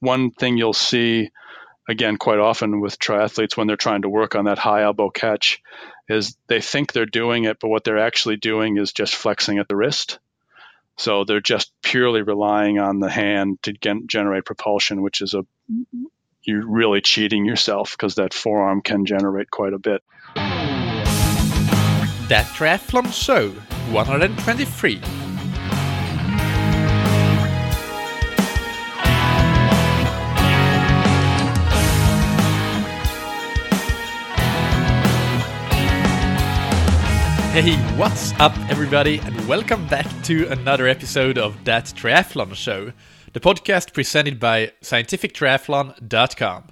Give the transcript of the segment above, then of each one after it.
one thing you'll see again quite often with triathletes when they're trying to work on that high elbow catch is they think they're doing it, but what they're actually doing is just flexing at the wrist. So they're just purely relying on the hand to gen- generate propulsion, which is a you're really cheating yourself because that forearm can generate quite a bit. That Triathlon Show 123. Hey, what's up, everybody, and welcome back to another episode of That Triathlon Show, the podcast presented by scientifictriathlon.com.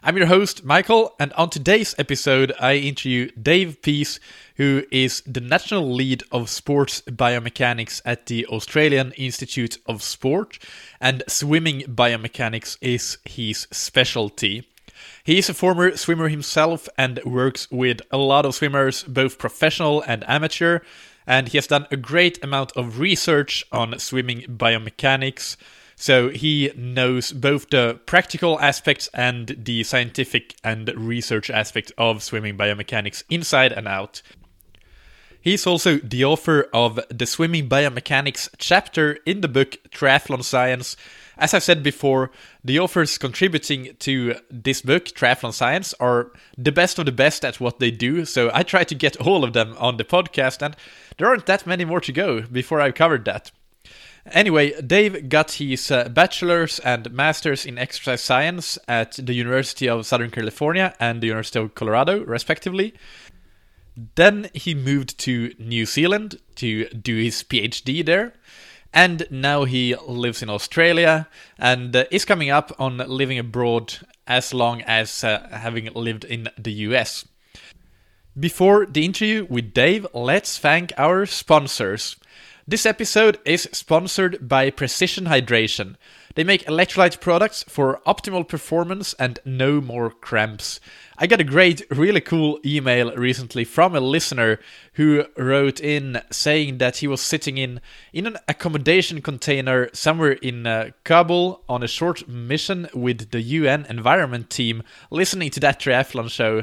I'm your host, Michael, and on today's episode, I interview Dave Pease, who is the national lead of sports biomechanics at the Australian Institute of Sport, and swimming biomechanics is his specialty. He is a former swimmer himself and works with a lot of swimmers, both professional and amateur, and he has done a great amount of research on swimming biomechanics. So he knows both the practical aspects and the scientific and research aspects of swimming biomechanics inside and out. He's also the author of the Swimming Biomechanics chapter in the book Triathlon Science, as I've said before, the authors contributing to this book, Triathlon Science, are the best of the best at what they do, so I try to get all of them on the podcast, and there aren't that many more to go before I've covered that. Anyway, Dave got his uh, bachelor's and master's in exercise science at the University of Southern California and the University of Colorado, respectively. Then he moved to New Zealand to do his PhD there and now he lives in Australia and uh, is coming up on living abroad as long as uh, having lived in the US. Before the interview with Dave, let's thank our sponsors. This episode is sponsored by Precision Hydration. They make electrolyte products for optimal performance and no more cramps. I got a great, really cool email recently from a listener who wrote in saying that he was sitting in in an accommodation container somewhere in uh, Kabul on a short mission with the UN environment team, listening to that triathlon show.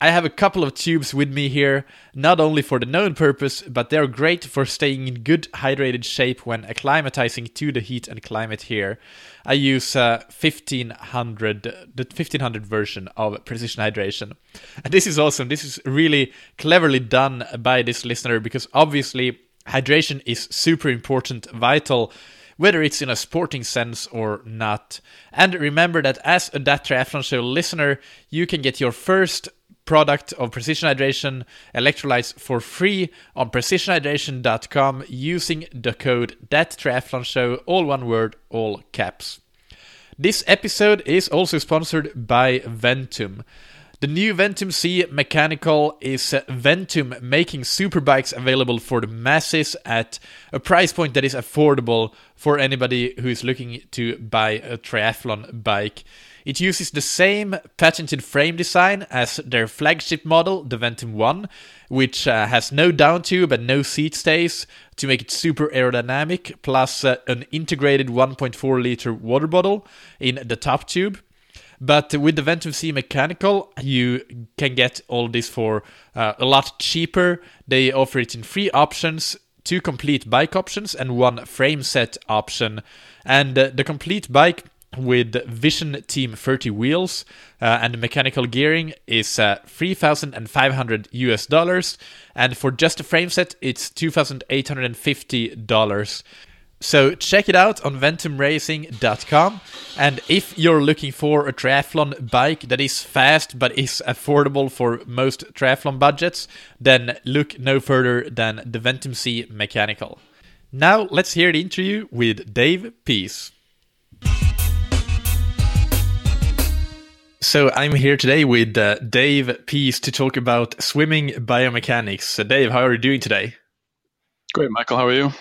I have a couple of tubes with me here, not only for the known purpose, but they're great for staying in good hydrated shape when acclimatizing to the heat and climate here. I use uh, 1500, the 1500 version of Precision Hydration. And this is awesome. This is really cleverly done by this listener because obviously hydration is super important, vital whether it's in a sporting sense or not. And remember that as a That Triathlon Show listener, you can get your first product of Precision Hydration electrolytes for free on precisionhydration.com using the code that triathlon show all one word all caps. This episode is also sponsored by Ventum. The new Ventum C mechanical is Ventum making superbikes available for the masses at a price point that is affordable for anybody who is looking to buy a triathlon bike. It uses the same patented frame design as their flagship model, the Ventum 1, which uh, has no down tube and no seat stays to make it super aerodynamic, plus uh, an integrated 1.4 liter water bottle in the top tube. But with the Ventum C mechanical, you can get all this for uh, a lot cheaper. They offer it in three options two complete bike options and one frame set option. And uh, the complete bike with Vision Team 30 wheels uh, and mechanical gearing is uh, 3500 US dollars. And for just a frame set it's 2850 dollars. So check it out on ventumracing.com and if you're looking for a triathlon bike that is fast but is affordable for most triathlon budgets then look no further than the Ventum C mechanical. Now let's hear the interview with Dave Pease So I'm here today with uh, Dave Pease to talk about swimming biomechanics. So Dave, how are you doing today? Great, Michael. How are you?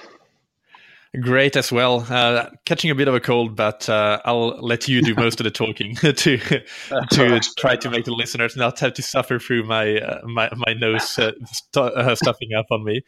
Great as well. Uh, catching a bit of a cold, but uh, I'll let you do most of the talking to to try to make the listeners not have to suffer through my uh, my my nose uh, st- uh, stuffing up on me.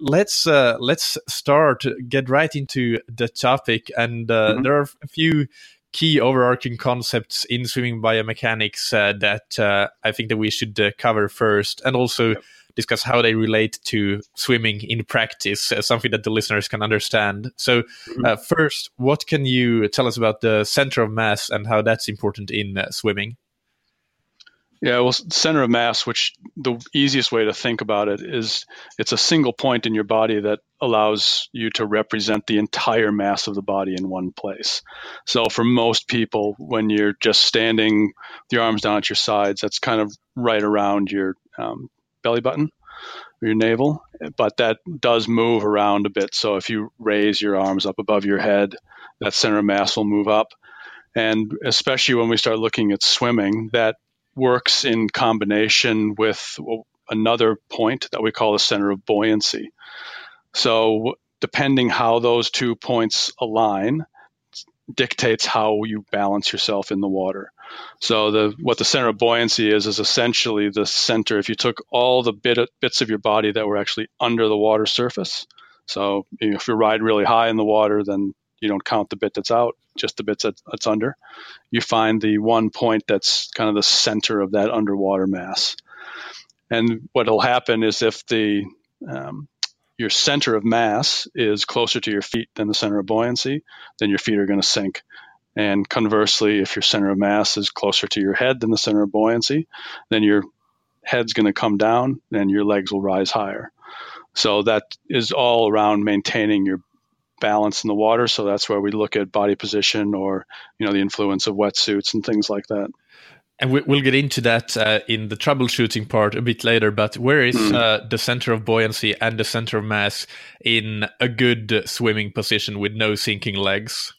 let's let's start get right into the topic, and mm-hmm. there are a few key overarching concepts in swimming biomechanics uh, that uh, I think that we should uh, cover first, and also yep. discuss how they relate to swimming in practice, uh, something that the listeners can understand. So, mm-hmm. Uh, first, what can you tell us about the center of mass and how that's important in swimming? Yeah, well, center of mass, which the easiest way to think about it is it's a single point in your body that allows you to represent the entire mass of the body in one place. So for most people, when you're just standing with your arms down at your sides, that's kind of right around your um, belly button or your navel, but that does move around a bit. So if you raise your arms up above your head, that center of mass will move up. And especially when we start looking at swimming, that works in combination with another point that we call the center of buoyancy. So, depending how those two points align, dictates how you balance yourself in the water. So the what the center of buoyancy is is essentially the center. If you took all the bit, bits of your body that were actually under the water surface, so if you ride really high in the water, then you don't count the bit that's out, just the bits that, that's under. You find the one point that's kind of the center of that underwater mass. And what will happen is if the um, your center of mass is closer to your feet than the center of buoyancy, then your feet are going to sink. And conversely, if your center of mass is closer to your head than the center of buoyancy, then your head's going to come down and your legs will rise higher. So that is all around maintaining your balance in the water. So that's where we look at body position or you know the influence of wetsuits and things like that. And we'll get into that uh, in the troubleshooting part a bit later. But where is mm. uh, the center of buoyancy and the center of mass in a good swimming position with no sinking legs?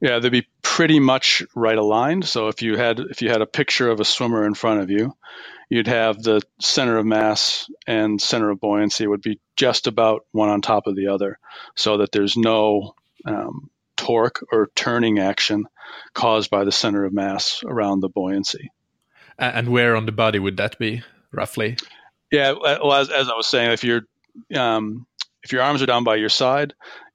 Yeah, they'd be pretty much right aligned. So if you had if you had a picture of a swimmer in front of you, you'd have the center of mass and center of buoyancy would be just about one on top of the other, so that there's no um, torque or turning action caused by the center of mass around the buoyancy. And where on the body would that be, roughly? Yeah, well, as, as I was saying, if you're um, if your arms are down by your side,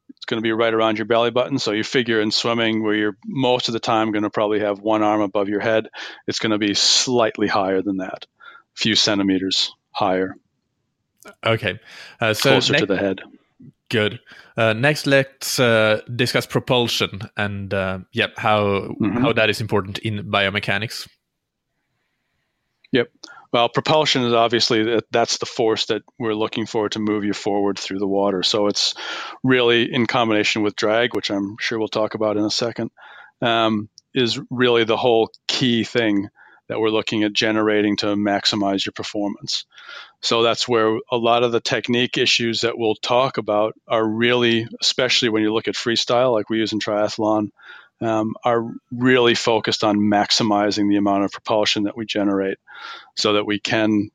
it's going to be right around your belly button. So you figure in swimming, where you're most of the time going to probably have one arm above your head, it's going to be slightly higher than that, few centimeters higher. Okay, uh, so closer ne- to the head. Good. Uh, next, let's uh, discuss propulsion and uh, yep, how mm-hmm. how that is important in biomechanics. Yep. Well, propulsion is obviously that's the force that we're looking for to move you forward through the water. So it's really in combination with drag, which I'm sure we'll talk about in a second, um, is really the whole key thing that we're looking at generating to maximize your performance. So that's where a lot of the technique issues that we'll talk about are really, especially when you look at freestyle, like we use in triathlon, um, are really focused on maximizing the amount of propulsion that we generate so that we can,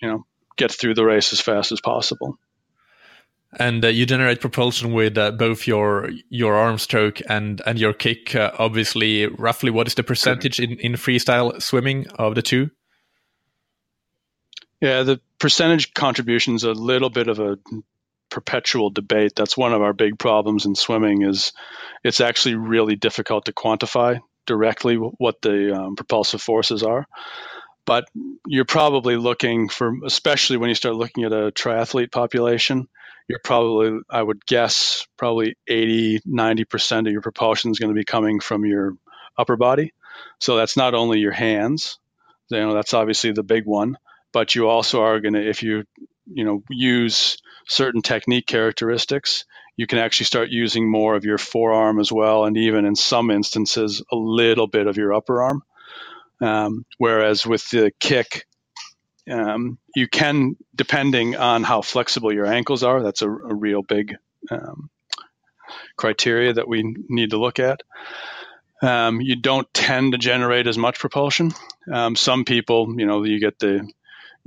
you know, get through the race as fast as possible. And uh, you generate propulsion with uh, both your your arm stroke and and your kick. Uh, obviously, roughly, what is the percentage in, in freestyle swimming of the two? Yeah, the percentage contribution is a little bit of a perpetual debate. That's one of our big problems in swimming is it's actually really difficult to quantify directly what the um, propulsive forces are. But you're probably looking for, especially when you start looking at a triathlete population, you're probably, I would guess, probably 80, 90% of your propulsion is going to be coming from your upper body. So that's not only your hands, you know, that's obviously the big one, but you also are going to, if you, you know, use certain technique characteristics, you can actually start using more of your forearm as well, and even in some instances, a little bit of your upper arm. Um, whereas with the kick, um, you can, depending on how flexible your ankles are, that's a, a real big um, criteria that we need to look at. Um, you don't tend to generate as much propulsion. Um, some people, you know, you get the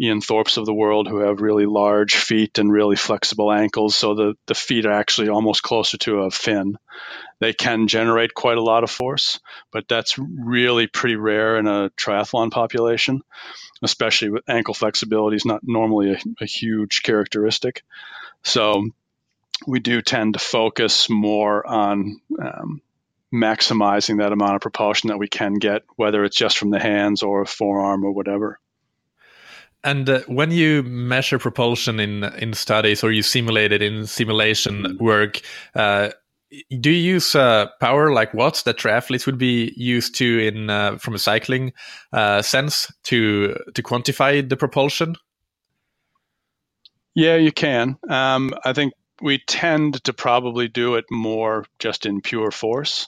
Ian Thorpes of the world who have really large feet and really flexible ankles. So the, the feet are actually almost closer to a fin. They can generate quite a lot of force, but that's really pretty rare in a triathlon population, especially with ankle flexibility is not normally a, a huge characteristic. So we do tend to focus more on um, maximizing that amount of propulsion that we can get, whether it's just from the hands or a forearm or whatever. And uh, when you measure propulsion in in studies or you simulate it in simulation mm-hmm. work, uh, do you use uh, power like watts that triathletes would be used to in uh, from a cycling uh, sense to to quantify the propulsion? Yeah, you can. Um, I think we tend to probably do it more just in pure force.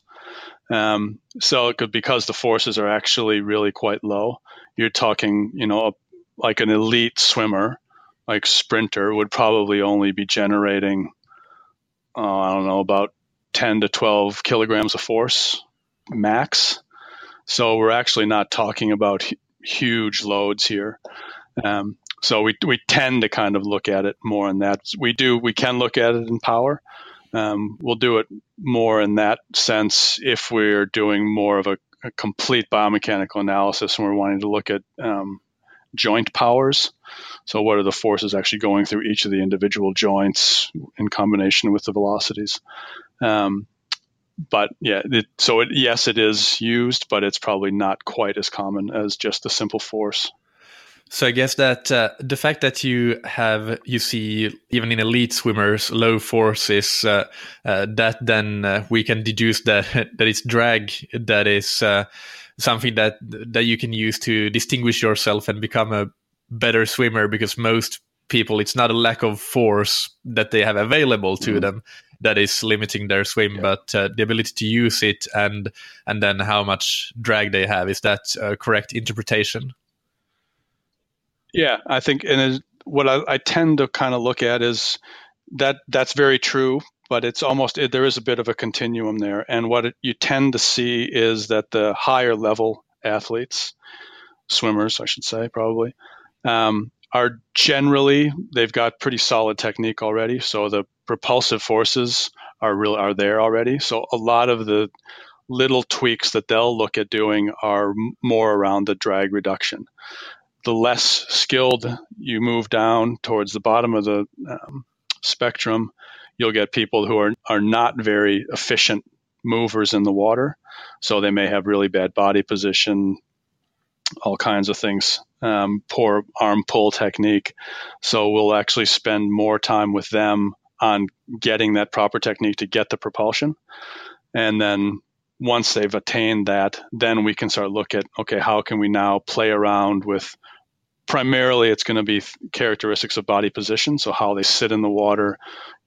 Um, so could, because the forces are actually really quite low, you're talking, you know, a, like an elite swimmer, like sprinter, would probably only be generating, uh, I don't know, about 10 to 12 kilograms of force max. So we're actually not talking about huge loads here. Um, so we, we tend to kind of look at it more in that. We do we can look at it in power, um, we'll do it more in that sense if we're doing more of a, a complete biomechanical analysis and we're wanting to look at um, joint powers. So, what are the forces actually going through each of the individual joints in combination with the velocities? Um, but yeah, it, so it, yes, it is used, but it's probably not quite as common as just the simple force. So I guess that uh, the fact that you have you see even in elite swimmers low forces uh, uh, that then uh, we can deduce that that it's drag that is uh, something that that you can use to distinguish yourself and become a better swimmer because most people it's not a lack of force that they have available to mm. them that is limiting their swim, yeah. but uh, the ability to use it and and then how much drag they have is that a correct interpretation? Yeah, I think, and what I, I tend to kind of look at is that that's very true, but it's almost it, there is a bit of a continuum there. And what it, you tend to see is that the higher level athletes, swimmers, I should say, probably, um, are generally they've got pretty solid technique already. So the propulsive forces are real are there already. So a lot of the little tweaks that they'll look at doing are more around the drag reduction the less skilled you move down towards the bottom of the um, spectrum, you'll get people who are, are not very efficient movers in the water. So they may have really bad body position, all kinds of things, um, poor arm pull technique. So we'll actually spend more time with them on getting that proper technique to get the propulsion. And then once they've attained that, then we can start look at okay, how can we now play around with primarily it's going to be characteristics of body position so how they sit in the water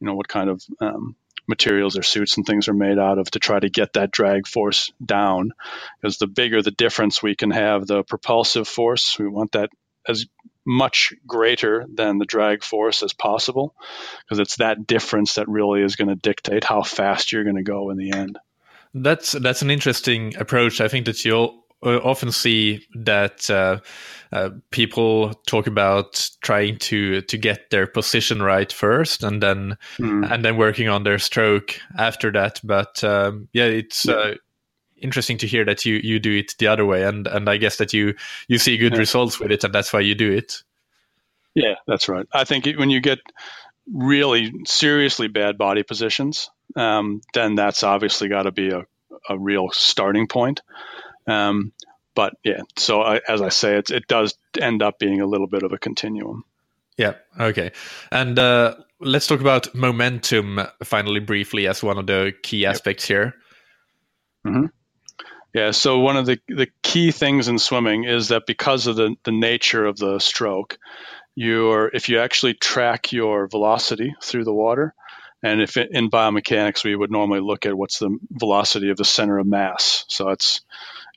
you know what kind of um, materials their suits and things are made out of to try to get that drag force down. Because the bigger the difference we can have the propulsive force we want that as much greater than the drag force as possible because it's that difference that really is going to dictate how fast you're going to go in the end. That's that's an interesting approach i think that you'll often see that uh, uh, people talk about trying to to get their position right first, and then mm. and then working on their stroke after that. But um, yeah, it's. Uh, interesting to hear that you you do it the other way and and i guess that you you see good yeah. results with it and that's why you do it yeah that's right i think when you get really seriously bad body positions um, then that's obviously got to be a, a real starting point um, but yeah, so I, as I say, it, it does end up being a little bit of a continuum. Yeah. Okay. And uh, let's talk about momentum finally, briefly, as one of the key aspects yep. here. Mm-hmm. Yeah. So one of the the key things in swimming is that because of the the nature of the stroke, you're if you actually track your velocity through the water, and if it, in biomechanics we would normally look at what's the velocity of the center of mass. So it's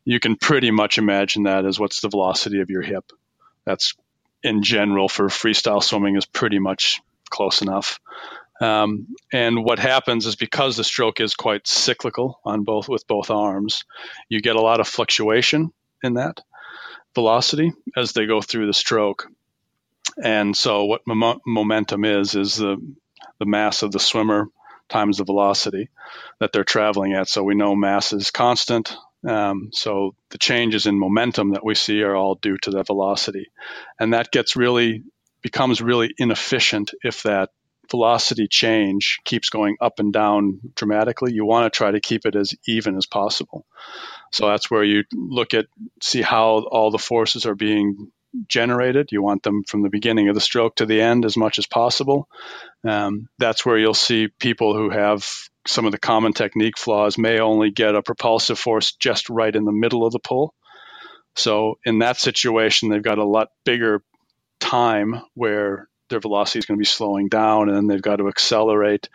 you can pretty much imagine that as what's the velocity of your hip. That's in general for freestyle swimming is pretty much close enough. Um, and what happens is because the stroke is quite cyclical on both with both arms, you get a lot of fluctuation in that velocity as they go through the stroke. And so what mom- momentum is is the the mass of the swimmer times the velocity that they're traveling at. So we know mass is constant, um, so the changes in momentum that we see are all due to that velocity, and that gets really becomes really inefficient if that velocity change keeps going up and down dramatically, you want to try to keep it as even as possible. So that's where you look at see how all the forces are being generated. You want them from the beginning of the stroke to the end as much as possible. Um, that's where you'll see people who have some of the common technique flaws may only get a propulsive force just right in the middle of the pull. So in that situation, they've got a lot bigger time where their velocity is going to be slowing down, and then they've got to accelerate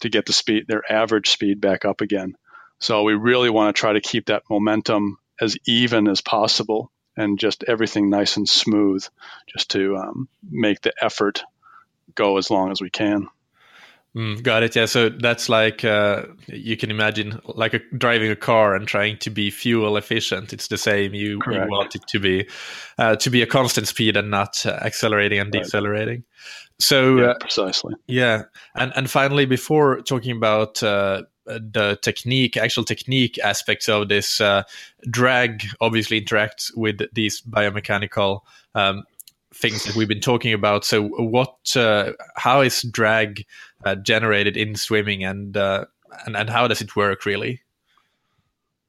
to get the speed, their average speed back up again. So we really want to try to keep that momentum as even as possible and just everything nice and smooth, just to um, make the effort go as long as we can. Mm, got it. Yeah. So that's like uh, you can imagine, like a, driving a car and trying to be fuel efficient. It's the same. You, you want it to be uh, to be a constant speed and not uh, accelerating and decelerating. So yeah, uh, precisely. Yeah. And and finally, before talking about uh, the technique, actual technique aspects of this, uh, drag obviously interacts with these biomechanical. Um, things that we've been talking about. So, what, uh, how is drag uh, generated in swimming, and, uh, and and how does it work really?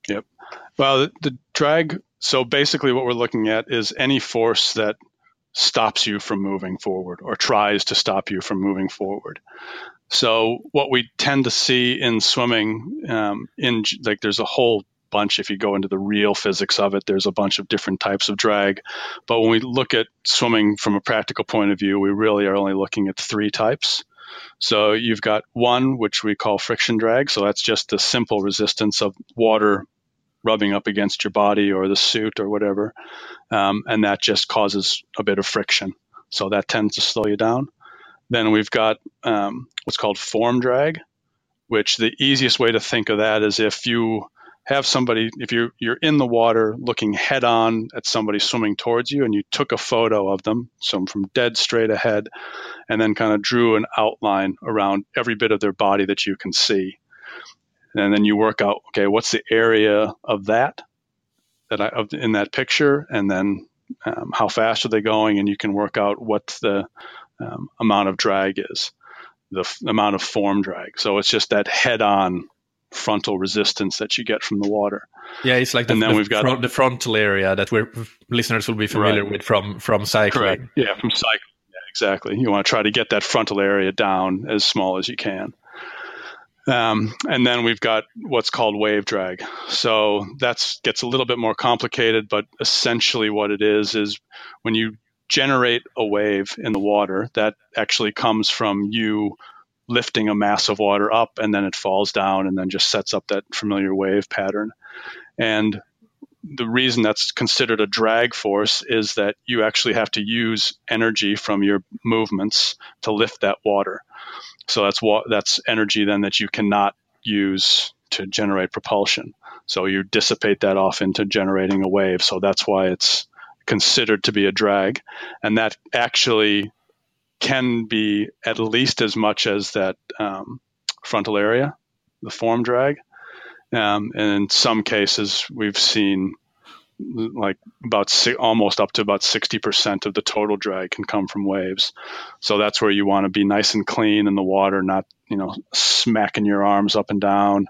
Yep. Well, the, the drag. So basically, what we're looking at is any force that stops you from moving forward or tries to stop you from moving forward. So what we tend to see in swimming, um, in like there's a whole bunch. If you go into the real physics of it, there's a bunch of different types of drag. But when we look at swimming from a practical point of view, we really are only looking at three types. So you've got one, which we call friction drag. So that's just the simple resistance of water rubbing up against your body or the suit or whatever. Um, and that just causes a bit of friction. So that tends to slow you down. Then we've got um, what's called form drag, which the easiest way to think of that is if you have somebody if you're you're in the water looking head on at somebody swimming towards you and you took a photo of them so from dead straight ahead and then kind of drew an outline around every bit of their body that you can see. And then you work out okay what's the area of that that I of, in that picture? And then um, how fast are they going? And you can work out what the um, amount of drag is the f- amount of form drag so it's just that head on frontal resistance that you get from the water. Yeah, it's like the, and then the, we've got front, the frontal area that we're listeners will be familiar right. with from from cycling. Correct. Yeah, from cycling. Yeah, exactly. You want to try to get that frontal area down as small as you can. Um, and then we've got what's called wave drag. So that gets a little bit more complicated, but essentially what it is is when you generate a wave in the water, that actually comes from you lifting a mass of water up and then it falls down and then just sets up that familiar wave pattern. And the reason that's considered a drag force is that you actually have to use energy from your movements to lift that water. So that's that's energy then that you cannot use to generate propulsion. So you dissipate that off into generating a wave. So that's why it's considered to be a drag. And that actually can be at least as much as that um, frontal area, the form drag. Um, and in some cases, we've seen like about si- almost up to about 60% of the total drag can come from waves. So that's where you want to be nice and clean in the water, not, you know, smacking your arms up and down,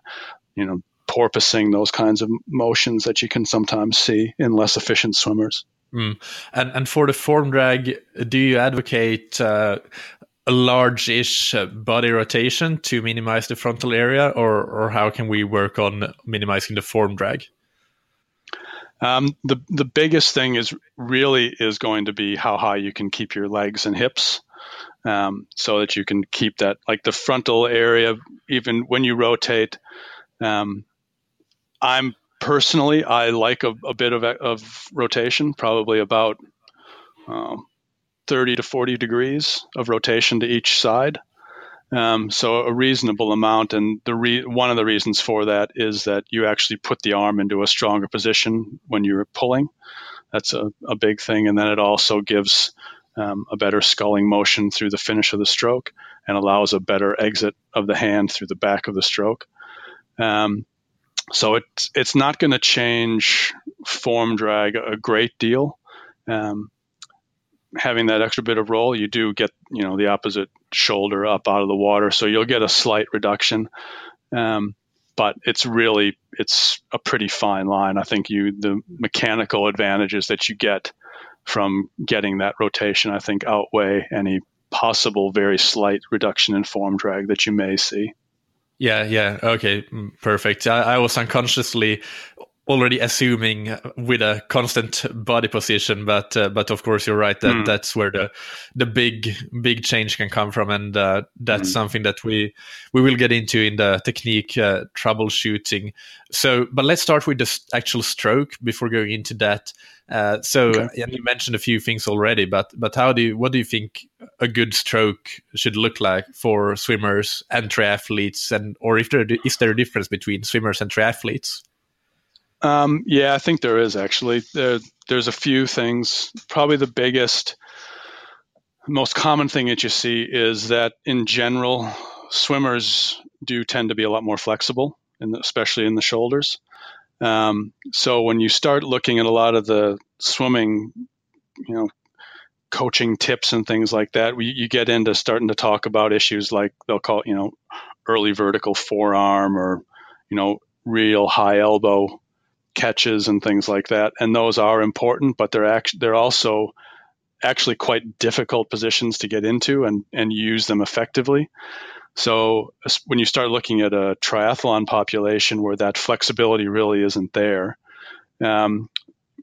you know, porpoising, those kinds of motions that you can sometimes see in less efficient swimmers. Mm. And and for the form drag, do you advocate uh, a large-ish uh, body rotation to minimize the frontal area, or or how can we work on minimizing the form drag? Um, the the biggest thing is really is going to be how high you can keep your legs and hips, um, so that you can keep that like the frontal area. Even when you rotate, um, I'm personally, I like a, a bit of, of rotation, probably about um, 30 to 40 degrees of rotation to each side. Um, so a reasonable amount, and the re- one of the reasons for that is that you actually put the arm into a stronger position when you're pulling. That's a, a big thing, and then it also gives um, a better sculling motion through the finish of the stroke and allows a better exit of the hand through the back of the stroke. Um, so it's it's not going to change form drag a great deal. Um, having that extra bit of roll, you do get you know the opposite shoulder up out of the water, so you'll get a slight reduction. Um, but it's really it's a pretty fine line. I think you the mechanical advantages that you get from getting that rotation, I think, outweigh any possible very slight reduction in form drag that you may see. Yeah, yeah, okay, mm, perfect. I, I was unconsciously already assuming with a constant body position but uh, but of course you're right that mm. that's where the the big big change can come from and uh, that's mm. something that we we will get into in the technique uh, troubleshooting so but let's start with the actual stroke before going into that uh, so okay. you mentioned a few things already but but how do you what do you think a good stroke should look like for swimmers and triathletes and or if there is there a difference between swimmers and triathletes um, yeah, I think there is actually. There, there's a few things. Probably the biggest, most common thing that you see is that in general, swimmers do tend to be a lot more flexible, the, especially in the shoulders. Um, so when you start looking at a lot of the swimming, you know, coaching tips and things like that, we, you get into starting to talk about issues like they'll call you know, early vertical forearm or, you know, real high elbow catches and things like that. And those are important, but they're actually they're also actually quite difficult positions to get into and, and use them effectively. So when you start looking at a triathlon population where that flexibility really isn't there, um,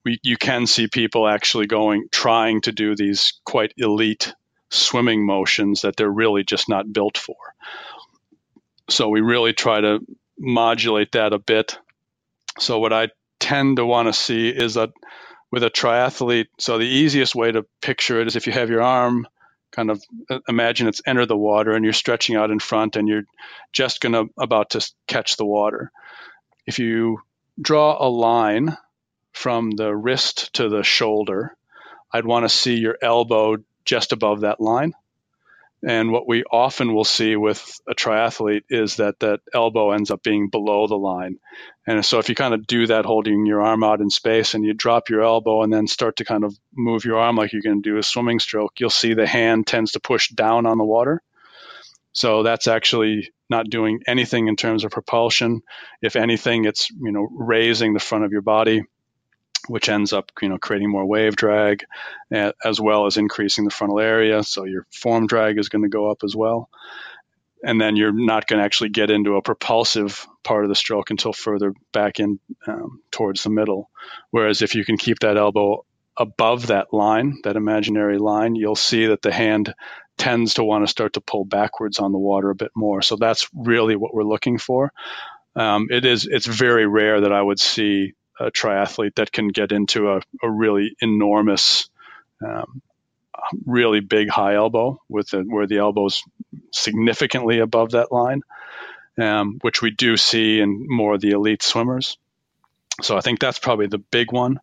we, you can see people actually going trying to do these quite elite swimming motions that they're really just not built for. So we really try to modulate that a bit. So what I tend to want to see is that with a triathlete, so the easiest way to picture it is if you have your arm kind of uh, imagine it's entered the water and you're stretching out in front and you're just going to about to catch the water. If you draw a line from the wrist to the shoulder, I'd want to see your elbow just above that line. And what we often will see with a triathlete is that that elbow ends up being below the line. And so if you kind of do that holding your arm out in space and you drop your elbow and then start to kind of move your arm like you're going to do a swimming stroke, you'll see the hand tends to push down on the water. So that's actually not doing anything in terms of propulsion. If anything, it's you know raising the front of your body which ends up you know creating more wave drag as well as increasing the frontal area. So your form drag is going to go up as well. And then you're not going to actually get into a propulsive part of the stroke until further back in um, towards the middle. Whereas if you can keep that elbow above that line that imaginary line you'll see that the hand tends to want to start to pull backwards on the water a bit more. So that's really what we're looking for. Um, it is it's very rare that i would see a triathlete that can get into a, a really enormous, um, really big high elbow with the, where the elbow's significantly above that line, um, which we do see in more of the elite swimmers. So I think that's probably the big one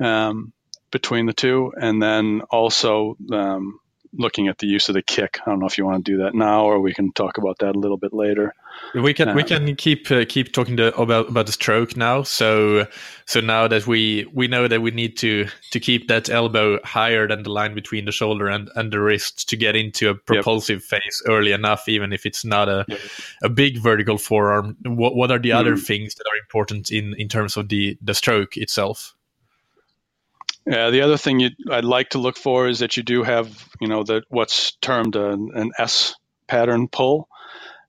um, between the two, and then also um, looking at the use of the kick. I don't know if you want to do that now, or we can talk about that a little bit later. We can uh, we can keep uh, keep talking to, about about the stroke now. So so now that we we know that we need to to keep that elbow higher than the line between the shoulder and, and the wrist to get into a propulsive yep. phase early enough, even if it's not a yep. a big vertical forearm. What what are the mm. other things that are important in in terms of the the stroke itself? Yeah, the other thing I'd like to look for is that you do have, you know, the what's termed an, an S pattern pull,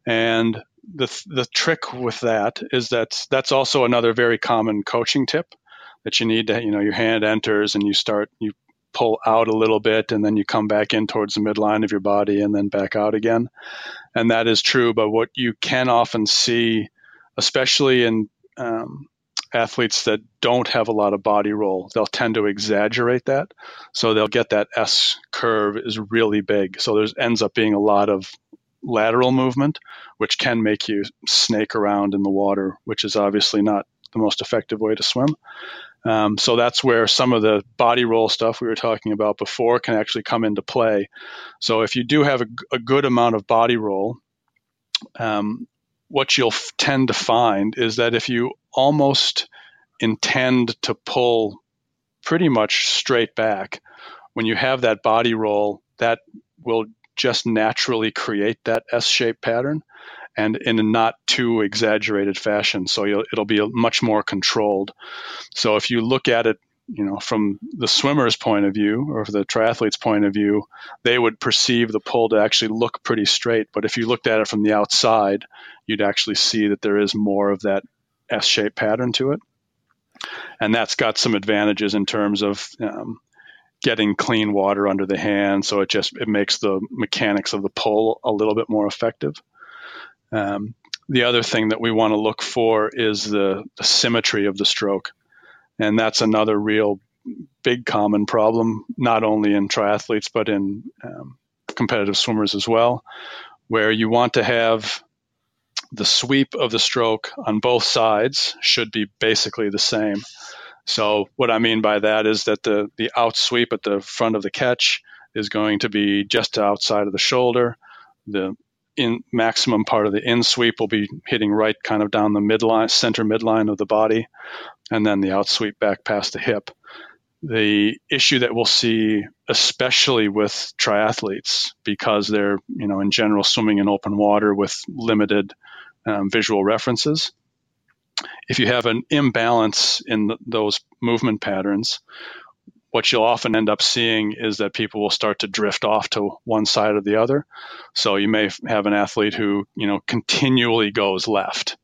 and the the trick with that is that that's also another very common coaching tip that you need to, you know, your hand enters and you start you pull out a little bit and then you come back in towards the midline of your body and then back out again, and that is true. But what you can often see, especially in um, athletes that don't have a lot of body roll, they'll tend to exaggerate that. So they'll get that S curve is really big. So there's ends up being a lot of lateral movement, which can make you snake around in the water, which is obviously not the most effective way to swim. Um, so that's where some of the body roll stuff we were talking about before can actually come into play. So if you do have a, a good amount of body roll, um, what you'll f- tend to find is that if you almost intend to pull pretty much straight back, when you have that body roll, that will just naturally create that S-shaped pattern and in a not too exaggerated fashion. So it'll be much more controlled. So if you look at it, you know, from the swimmer's point of view or the triathlete's point of view, they would perceive the pull to actually look pretty straight. But if you looked at it from the outside, you'd actually see that there is more of that S-shaped pattern to it. And that's got some advantages in terms of um, getting clean water under the hand. So it just it makes the mechanics of the pull a little bit more effective. Um, the other thing that we want to look for is the, the, symmetry of the stroke. And that's another real big common problem, not only in triathletes, but in um, competitive swimmers as well, where you want to have the sweep of the stroke on both sides should be basically the same. So what I mean by that is that the the out sweep at the front of the catch is going to be just outside of the shoulder. The in maximum part of the in sweep will be hitting right kind of down the midline, center midline of the body, and then the out sweep back past the hip. The issue that we'll see, especially with triathletes, because they're you know in general swimming in open water with limited um, visual references, if you have an imbalance in the, those movement patterns, what you'll often end up seeing is that people will start to drift off to one side or the other. So you may have an athlete who, you know, continually goes left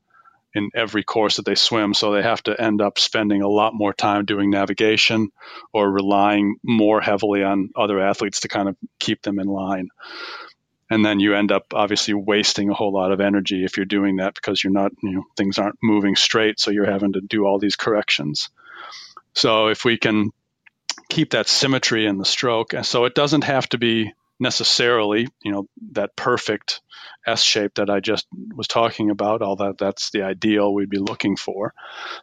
in every course that they swim. So they have to end up spending a lot more time doing navigation or relying more heavily on other athletes to kind of keep them in line and then you end up obviously wasting a whole lot of energy if you're doing that because you're not you know things aren't moving straight so you're having to do all these corrections so if we can keep that symmetry in the stroke and so it doesn't have to be necessarily you know that perfect s shape that i just was talking about all that that's the ideal we'd be looking for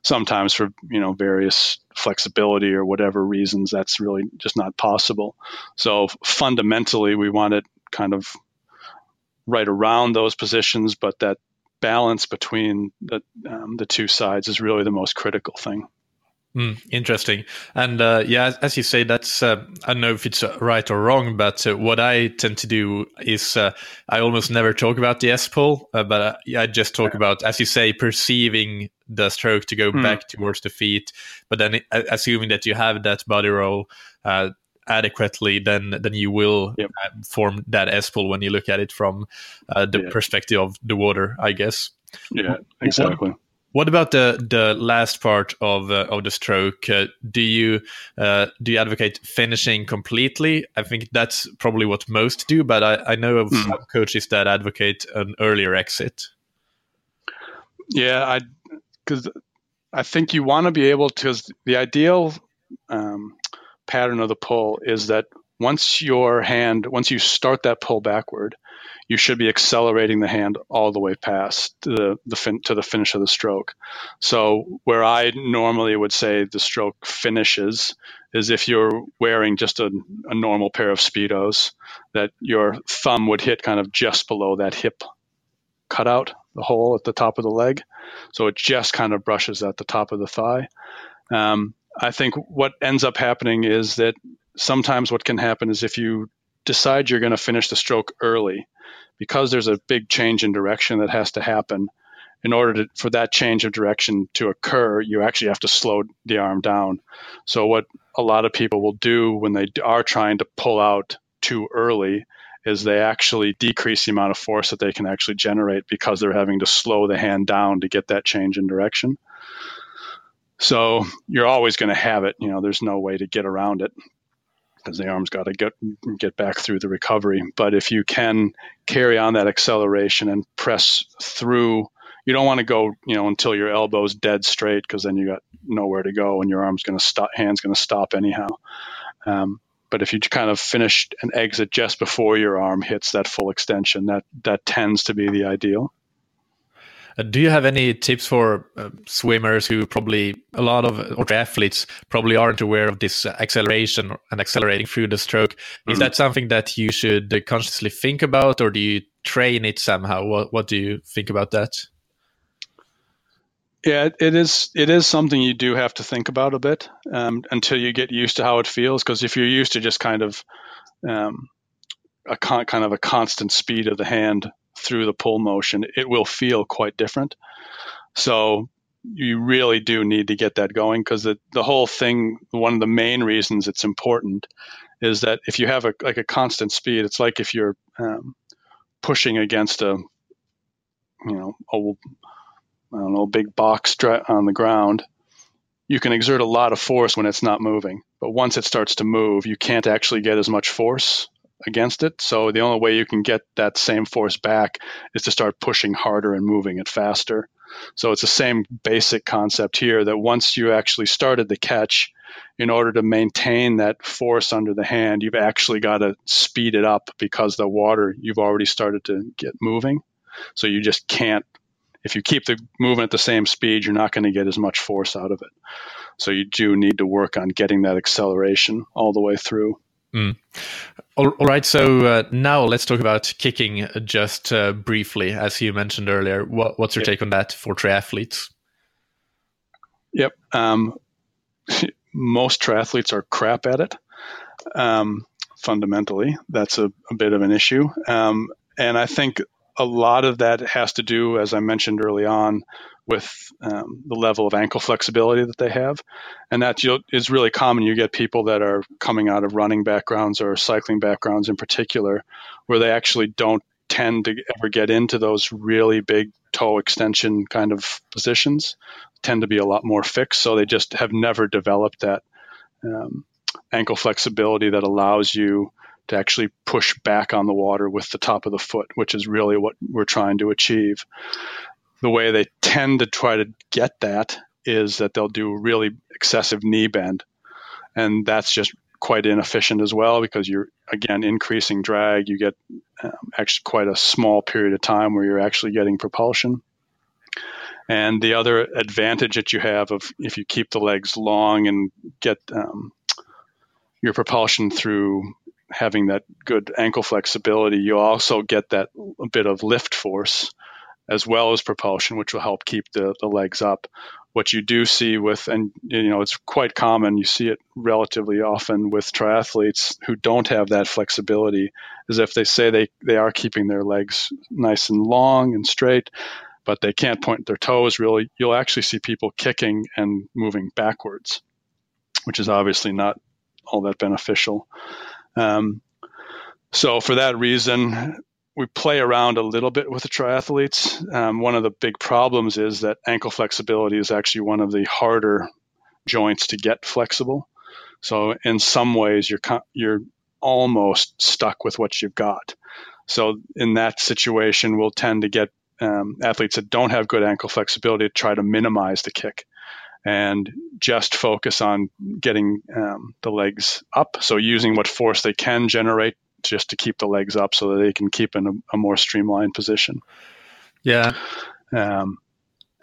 sometimes for you know various flexibility or whatever reasons that's really just not possible so fundamentally we want it kind of right around those positions, but that balance between the um, the two sides is really the most critical thing. Mm, interesting, and uh, yeah, as you say, that's uh, I don't know if it's right or wrong, but uh, what I tend to do is uh, I almost never talk about the S pull, uh, but uh, I just talk yeah. about, as you say, perceiving the stroke to go mm. back towards the feet, but then assuming that you have that body roll adequately, then then you will yep. Uh, form that S pull when you look at it from uh, the yeah. perspective of the water, I guess. Yeah, exactly. What about the the last part of uh, of the stroke? Uh, do you uh, do you advocate finishing completely? I think that's probably what most do, but I, I know of mm. some coaches that advocate an earlier exit. Yeah, I because I think you want to be able to. The ideal um, pattern of the pull is that once your hand, once you start that pull backward, you should be accelerating the hand all the way past the, the fin- to the finish of the stroke. So where I normally would say the stroke finishes is if you're wearing just a, a normal pair of speedos, that your thumb would hit kind of just below that hip cutout, the hole at the top of the leg. So it just kind of brushes at the top of the thigh. Um, I think what ends up happening is that sometimes what can happen is if you decide you're going to finish the stroke early, because there's a big change in direction that has to happen, in order to, for that change of direction to occur, you actually have to slow the arm down. So, what a lot of people will do when they are trying to pull out too early is they actually decrease the amount of force that they can actually generate because they're having to slow the hand down to get that change in direction. So you're always going to have it. You know, there's no way to get around it because the arm's got to get get back through the recovery. But if you can carry on that acceleration and press through, you don't want to go, you know, until your elbow's dead straight because then you got nowhere to go and your arm's going to stop, hand's going to stop anyhow. Um, but if you kind of finish an exit just before your arm hits that full extension, that that tends to be the ideal. Uh, do you have any tips for uh, swimmers who probably a lot of or athletes probably aren't aware of this acceleration and accelerating through the stroke? Mm-hmm. Is that something that you should consciously think about, or do you train it somehow? What What do you think about that? Yeah, it is. It is something you do have to think about a bit um, until you get used to how it feels. Because if you're used to just kind of um, a con- kind of a constant speed of the hand through the pull motion, it will feel quite different. So you really do need to get that going because the, the whole thing, one of the main reasons it's important is that if you have a like a constant speed, it's like if you're um, pushing against a you know a I don't know big box on the ground. You can exert a lot of force when it's not moving, but once it starts to move, you can't actually get as much force against it. So the only way you can get that same force back is to start pushing harder and moving it faster. So it's the same basic concept here that once you actually started the catch, in order to maintain that force under the hand, you've actually got to speed it up because the water you've already started to get moving. So you just can't, if you keep the movement at the same speed, you're not going to get as much force out of it. So you do need to work on getting that acceleration all the way through. Mm. All, all right, so uh, now let's talk about kicking just uh, briefly, as you mentioned earlier. What, what's your yep. take on that for triathletes? Yep. Um, most triathletes are crap at it. Um, fundamentally, that's a, a, bit of an issue. Um, and I think a lot of that has to do, as I mentioned early on, with um, the level of ankle flexibility that they have. And that is really common. You get people that are coming out of running backgrounds or cycling backgrounds in particular, where they actually don't tend to ever get into those really big toe extension kind of positions, tend to be a lot more fixed. So they just have never developed that um, ankle flexibility that allows you to actually push back on the water with the top of the foot, which is really what we're trying to achieve the way they tend to try to get that is that they'll do really excessive knee bend. And that's just quite inefficient as well because you're, again, increasing drag. You get um, actually quite a small period of time where you're actually getting propulsion. And the other advantage that you have of if you keep the legs long and get um, your propulsion through having that good ankle flexibility, you also get that a bit of lift force as well as propulsion, which will help keep the, the legs up. What you do see with, and you know, it's quite common, you see it relatively often with triathletes who don't have that flexibility, is if they say they, they are keeping their legs nice and long and straight, but they can't point their toes really, you'll actually see people kicking and moving backwards, which is obviously not all that beneficial. Um, so for that reason, we play around a little bit with the triathletes. Um, one of the big problems is that ankle flexibility is actually one of the harder joints to get flexible. So in some ways, you're you're almost stuck with what you've got. So in that situation, we'll tend to get um, athletes that don't have good ankle flexibility to try to minimize the kick and just focus on getting um, the legs up. So using what force they can generate just to keep the legs up so that they can keep in a, a more streamlined position. Yeah. Um,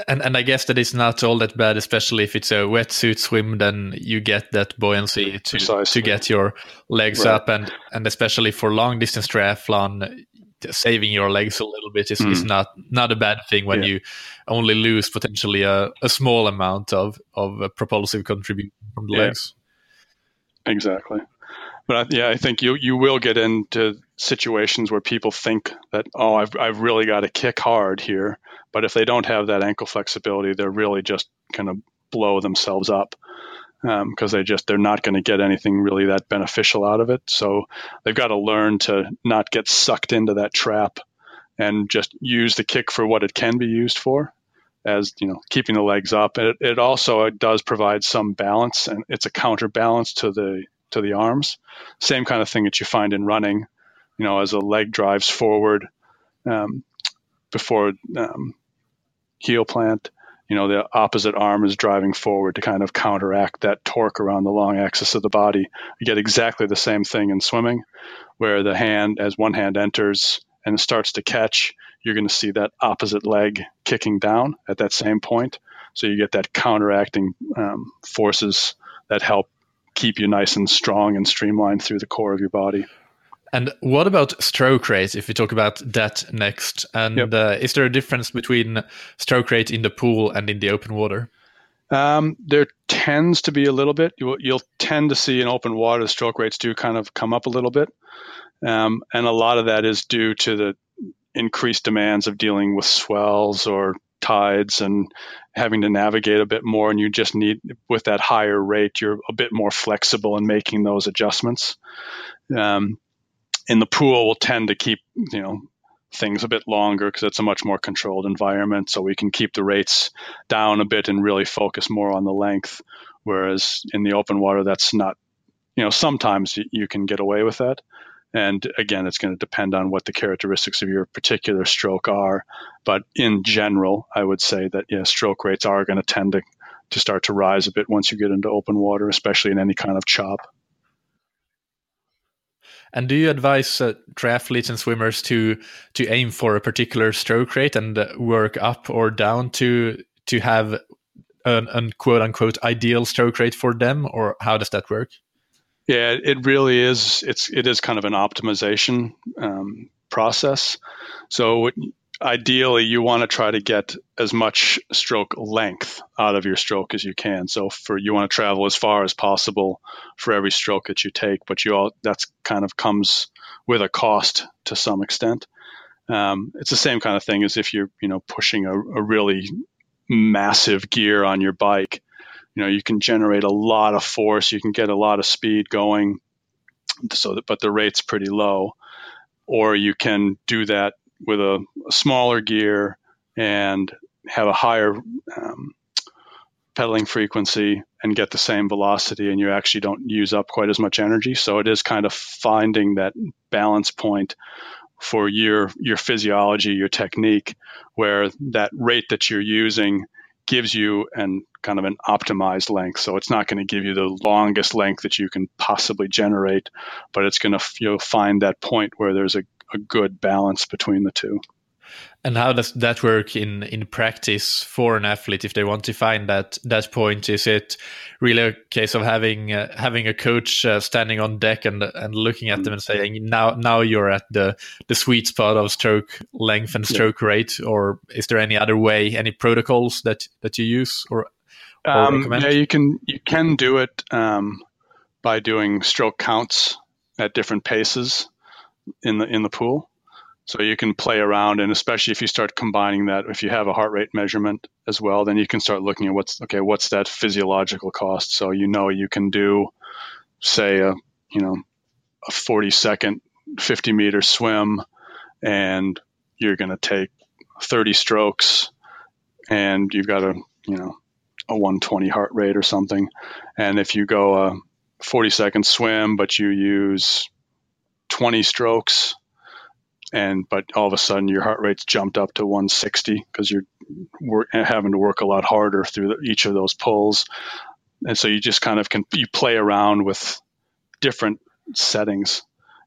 and and I guess that is not all that bad, especially if it's a wetsuit swim. Then you get that buoyancy to precisely. to get your legs right. up, and and especially for long distance triathlon, saving your legs a little bit is, mm. is not not a bad thing when yeah. you only lose potentially a, a small amount of of propulsive contribution from the yeah. legs. Exactly. But yeah, I think you you will get into situations where people think that oh, I've I've really got to kick hard here, but if they don't have that ankle flexibility, they're really just going to blow themselves up because um, they just they're not going to get anything really that beneficial out of it. So they've got to learn to not get sucked into that trap and just use the kick for what it can be used for as you know keeping the legs up it, it also it does provide some balance and it's a counterbalance to the to the arms. Same kind of thing that you find in running, you know, as a leg drives forward um, before um, heel plant, you know, the opposite arm is driving forward to kind of counteract that torque around the long axis of the body. You get exactly the same thing in swimming, where the hand, as one hand enters and starts to catch, you're going to see that opposite leg kicking down at that same point. So you get that counteracting um, forces that help keep you nice and strong and streamlined through the core of your body. And what about stroke rate? If we talk about that next, and yep. uh, is there a difference between stroke rate in the pool and in the open water? Um, there tends to be a little bit. You'll, you'll, tend to see in open water stroke rates do kind of come up a little bit, um, and a lot of that is due to the increased demands of dealing with swells or tides and having to navigate a bit more. And you just need, with that higher rate, you're a bit more flexible in making those adjustments. Um, in the pool, we'll tend to keep, you know, things a bit longer because it's a much more controlled environment. So we can keep the rates down a bit and really focus more on the length. Whereas in the open water, that's not, you know, sometimes you can get away with that. And again, it's going to depend on what the characteristics of your particular stroke are. But in general, I would say that, yeah, stroke rates are going to tend to, to start to rise a bit once you get into open water, especially in any kind of chop. And do you advise uh, triathletes and swimmers to to aim for a particular stroke rate and uh, work up or down to to have an, an quote unquote ideal stroke rate for them, or how does that work? Yeah, it really is. It's it is kind of an optimization um, process. So ideally, you want to try to get as much stroke length out of your stroke as you can. So for you want to travel as far as possible for every stroke that you take, but you all that's kind of comes with a cost to some extent. Um, it's the same kind of thing as if you're you know pushing a, a really massive gear on your bike you know you can generate a lot of force you can get a lot of speed going so that, but the rate's pretty low. Or you can do that with a, a smaller gear and have a higher um, pedaling frequency and get the same velocity and you actually don't use up quite as much energy. So it is kind of finding that balance point for your your physiology your technique where that rate that you're using gives you an kind of an optimized length. So it's not going to give you the longest length that you can possibly generate, but it's going to you know, find that point where there's a, a good balance between the two. And how does that work in, in practice for an athlete if they want to find that that point? Is it really a case of having uh, having a coach uh, standing on deck and and looking at them and saying now now you're at the the sweet spot of stroke length and stroke yeah. rate, or is there any other way, any protocols that that you use or? or um, yeah, you can you can do it um, by doing stroke counts at different paces in the in the pool. So you can play around, and especially if you start combining that, if you have a heart rate measurement as well, then you can start looking at what's okay, what's that physiological cost. So you know you can do, say, a you know, a 40 second, 50 meter swim, and you're going to take 30 strokes, and you've got a you know a 120 heart rate or something. And if you go a 40 second swim, but you use 20 strokes and but all of a sudden your heart rate's jumped up to 160 because you're having to work a lot harder through the, each of those pulls. And so you just kind of can you play around with different settings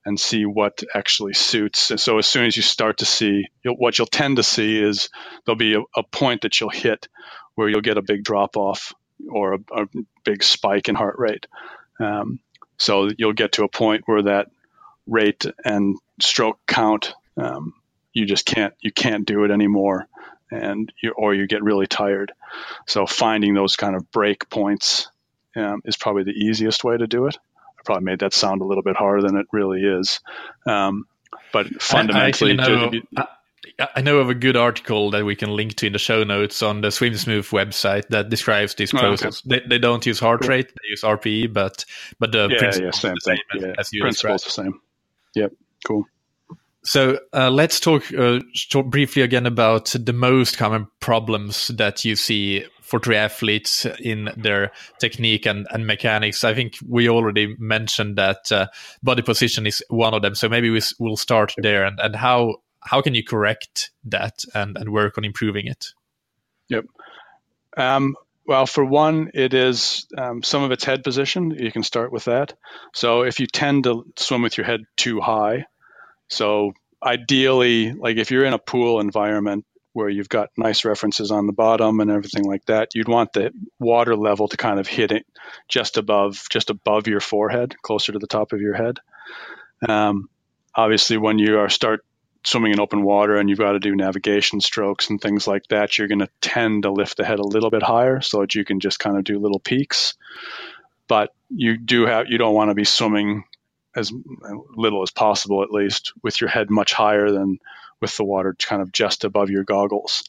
and see what actually suits. And so as soon as you start to see you'll, what you'll tend to see is there'll be a, a, point that you'll hit where you'll get a big drop off or a, a big spike in heart rate. Um, so you'll get to a point where that rate and stroke count, um, you just can't you can't do it anymore, and you, or you get really tired. So finding those kind of break points um, is probably the easiest way to do it. I probably made that sound a little bit harder than it really is, um, but fundamentally. I, I I know of a good article that we can link to in the show notes on the Swim Smooth website that describes this process. Oh, okay. they, they don't use heart rate; they use RPE, but but the yeah, principle yeah, same is the same as, yeah. as you Principle's the same. Yep, cool. So uh, let's talk, uh, talk briefly again about the most common problems that you see for triathletes in their technique and, and mechanics. I think we already mentioned that uh, body position is one of them. So maybe we, will start there. And, and how how can you correct that and, and work on improving it? Yep. Um, well, for one, it is um, some of its head position. You can start with that. So if you tend to swim with your head too high, so ideally, like if you're in a pool environment where you've got nice references on the bottom and everything like that, you'd want the water level to kind of hit it just above, just above your forehead, closer to the top of your head. Um, obviously, when you are start swimming in open water and you've got to do navigation strokes and things like that, you're going to tend to lift the head a little bit higher so that you can just kind of do little peaks. But you do have you don't want to be swimming as little as possible, at least, with your head much higher than with the water kind of just above your goggles.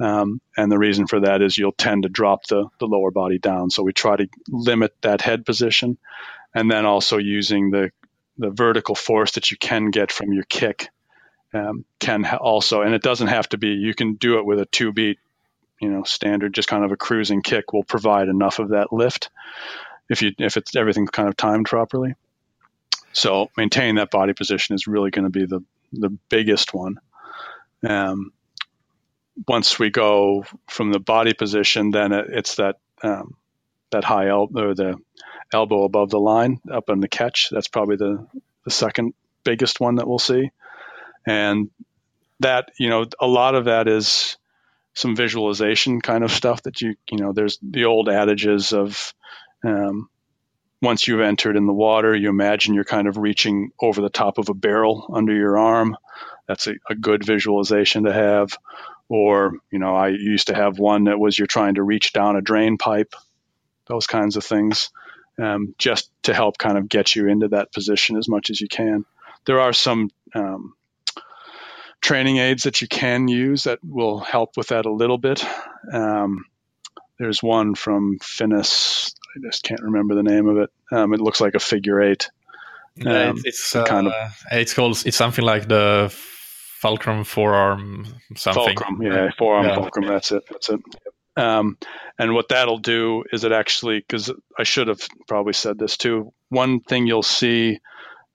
Um, and the reason for that is you'll tend to drop the, the lower body down. So we try to limit that head position. And then also using the, the vertical force that you can get from your kick um, can also, and it doesn't have to be, you can do it with a two beat, you know, standard, just kind of a cruising kick will provide enough of that lift if you, if it's everything's kind of timed properly. So maintaining that body position is really going to be the, the biggest one. Um, once we go from the body position, then it, it's that um, that high elbow or the elbow above the line up in the catch. That's probably the, the second biggest one that we'll see. And that, you know, a lot of that is some visualization kind of stuff that you, you know, there's the old adages of um, once you've entered in the water, you imagine you're kind of reaching over the top of a barrel under your arm. That's a, a good visualization to have. Or, you know, I used to have one that was you're trying to reach down a drain pipe, those kinds of things, um, just to help kind of get you into that position as much as you can. There are some um, training aids that you can use that will help with that a little bit. Um, there's one from Finis. I just can't remember the name of it. Um, it looks like a figure eight. Um, it's uh, kind of it's called it's something like the fulcrum forearm something. Fulcrum, yeah, forearm yeah. fulcrum. That's it. That's it. Um, and what that'll do is it actually, because I should have probably said this too. One thing you'll see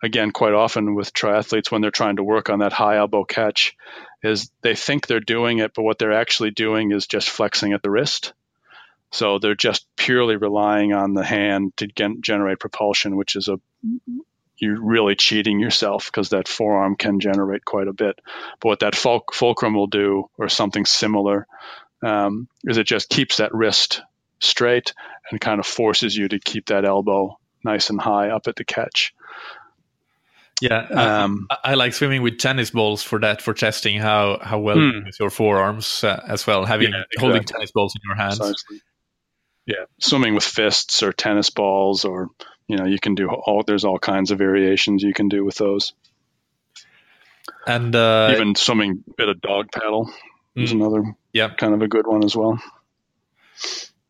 again quite often with triathletes when they're trying to work on that high elbow catch is they think they're doing it, but what they're actually doing is just flexing at the wrist. So they're just purely relying on the hand to gen- generate propulsion, which is a you're really cheating yourself because that forearm can generate quite a bit. But what that fulcrum will do, or something similar, um, is it just keeps that wrist straight and kind of forces you to keep that elbow nice and high up at the catch. Yeah, um, I, I, like swimming with tennis balls for that, for testing how how well hmm. your forearms uh, as well, having yeah, exactly. holding tennis balls in your hands. Precisely. Yeah, swimming with fists or tennis balls or you know you can do all there's all kinds of variations you can do with those. And uh, even swimming bit of dog paddle is mm, another yeah. kind of a good one as well.